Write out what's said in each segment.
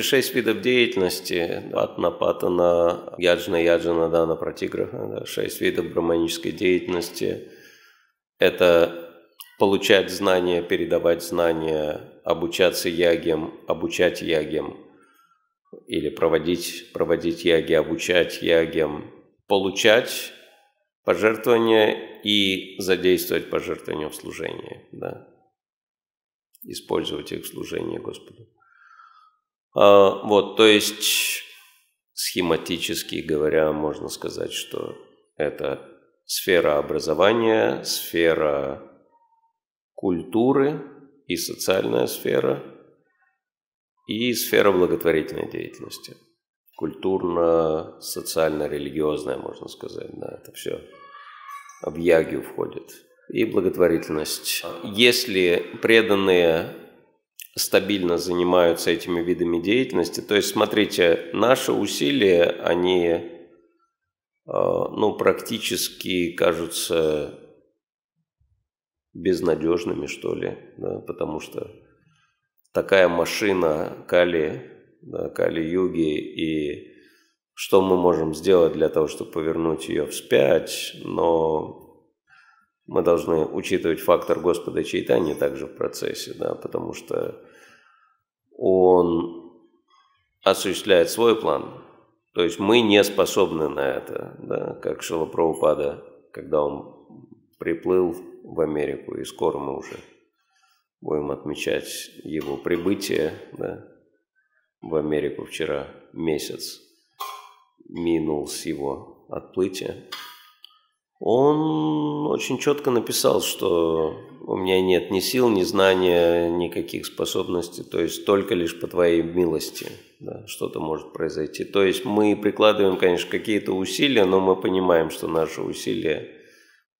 Шесть видов деятельности от напатана, яджна, яджана, дана, пратиграха. Да, шесть видов браманической деятельности. Это получать знания, передавать знания, обучаться ягем, обучать ягем, или проводить, проводить яги, обучать ягем, получать пожертвования и задействовать пожертвования в служении. Да. Использовать их в служении Господу. А, вот, то есть схематически говоря, можно сказать, что это сфера образования, сфера культуры и социальная сфера, и сфера благотворительной деятельности. Культурно, социально, религиозная, можно сказать, да, это все в ягию входит. И благотворительность. Если преданные стабильно занимаются этими видами деятельности. То есть, смотрите, наши усилия, они э, ну, практически кажутся безнадежными, что ли, да, потому что такая машина Кали, да, Кали-юги, и что мы можем сделать для того, чтобы повернуть ее вспять, но мы должны учитывать фактор Господа Чайтани также в процессе, да, потому что он осуществляет свой план. То есть мы не способны на это, да, как Шила когда он приплыл в Америку, и скоро мы уже будем отмечать его прибытие да, в Америку вчера месяц минул с его отплытия он очень четко написал, что у меня нет ни сил, ни знания, никаких способностей, то есть только лишь по твоей милости да, что-то может произойти. То есть мы прикладываем, конечно, какие-то усилия, но мы понимаем, что наши усилия,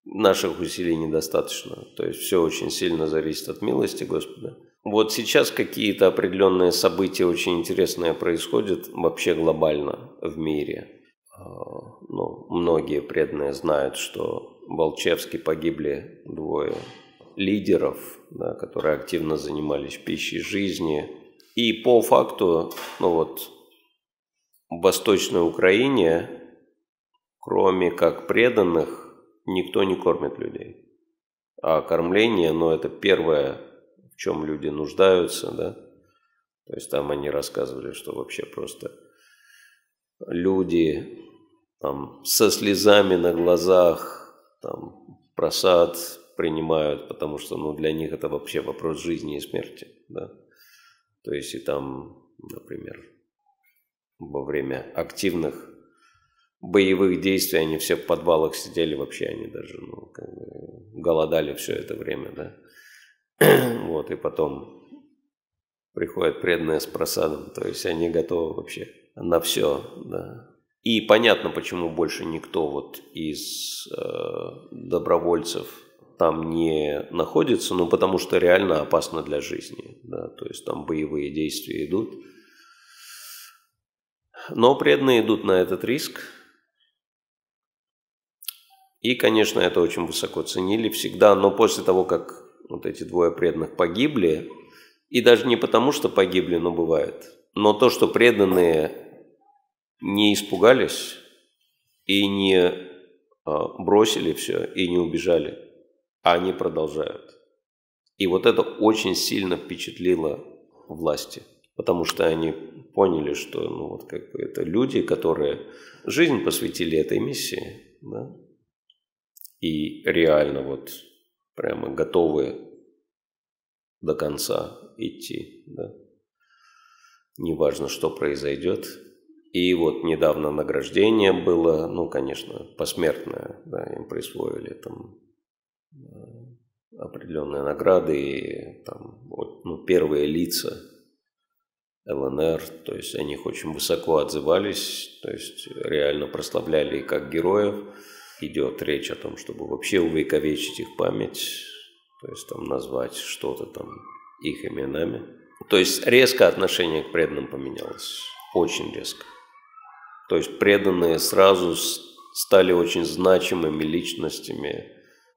наших усилий недостаточно. То есть все очень сильно зависит от милости Господа. Вот сейчас какие-то определенные события очень интересные происходят вообще глобально в мире. А, ну, многие преданные знают, что в Волчевске погибли двое лидеров, да, которые активно занимались пищей жизни. И по факту, ну вот, в Восточной Украине, кроме как преданных, никто не кормит людей. А кормление, ну, это первое, в чем люди нуждаются, да. То есть там они рассказывали, что вообще просто люди там, со слезами на глазах там, просад принимают, потому что ну, для них это вообще вопрос жизни и смерти. Да? То есть и там, например, во время активных боевых действий они все в подвалах сидели, вообще они даже ну, как бы голодали все это время. Да? вот, и потом приходят преданные с просадом, то есть они готовы вообще на все, да. И понятно, почему больше никто вот из э, добровольцев там не находится, ну потому что реально опасно для жизни, да, то есть там боевые действия идут. Но преданные идут на этот риск. И, конечно, это очень высоко ценили всегда, но после того, как вот эти двое преданных погибли, и даже не потому, что погибли, но бывает, но то, что преданные не испугались и не а, бросили все и не убежали, а они продолжают. И вот это очень сильно впечатлило власти, потому что они поняли, что ну, вот как бы это люди, которые жизнь посвятили этой миссии, да? и реально вот прямо готовы до конца идти. Да? Неважно, что произойдет, и вот недавно награждение было, ну, конечно, посмертное, да, им присвоили там э, определенные награды, и там вот, ну, первые лица ЛНР, то есть о них очень высоко отзывались, то есть реально прославляли их как героев. Идет речь о том, чтобы вообще увековечить их память, то есть там назвать что-то там их именами. То есть резко отношение к преданным поменялось, очень резко. То есть преданные сразу стали очень значимыми личностями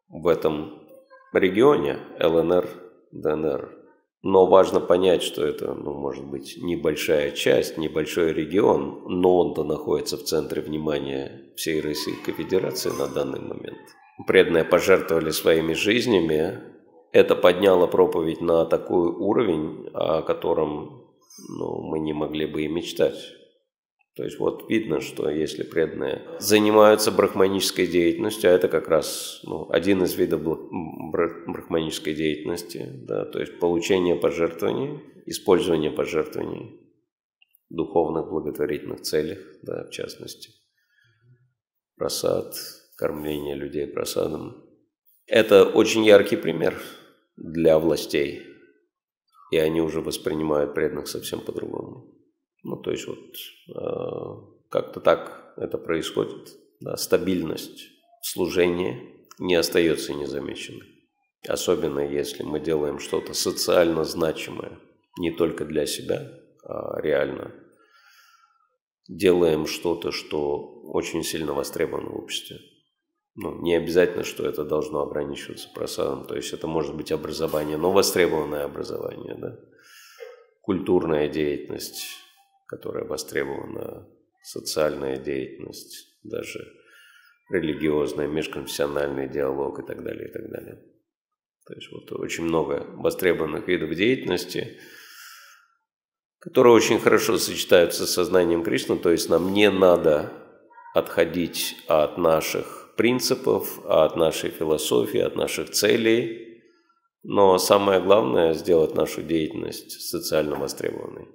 в этом регионе ЛНР, ДНР. Но важно понять, что это, ну, может быть, небольшая часть, небольшой регион, но он-то находится в центре внимания всей Российской Федерации на данный момент. Преданные пожертвовали своими жизнями. Это подняло проповедь на такой уровень, о котором ну, мы не могли бы и мечтать. То есть вот видно, что если преданные занимаются брахманической деятельностью, а это как раз ну, один из видов брахманической деятельности, да, то есть получение пожертвований, использование пожертвований в духовных благотворительных целях, да, в частности, просад, кормление людей просадом. Это очень яркий пример для властей, и они уже воспринимают преданных совсем по-другому. Ну, то есть вот э, как-то так это происходит. Да, стабильность служения не остается незамеченной. Особенно если мы делаем что-то социально значимое, не только для себя, а реально делаем что-то, что очень сильно востребовано в обществе. Ну, не обязательно, что это должно ограничиваться просадом. То есть это может быть образование, но востребованное образование, да? культурная деятельность, которая востребована, социальная деятельность, даже религиозная, межконфессиональный диалог и так далее, и так далее. То есть вот очень много востребованных видов деятельности, которые очень хорошо сочетаются с сознанием Кришны, то есть нам не надо отходить от наших принципов, от нашей философии, от наших целей, но самое главное – сделать нашу деятельность социально востребованной.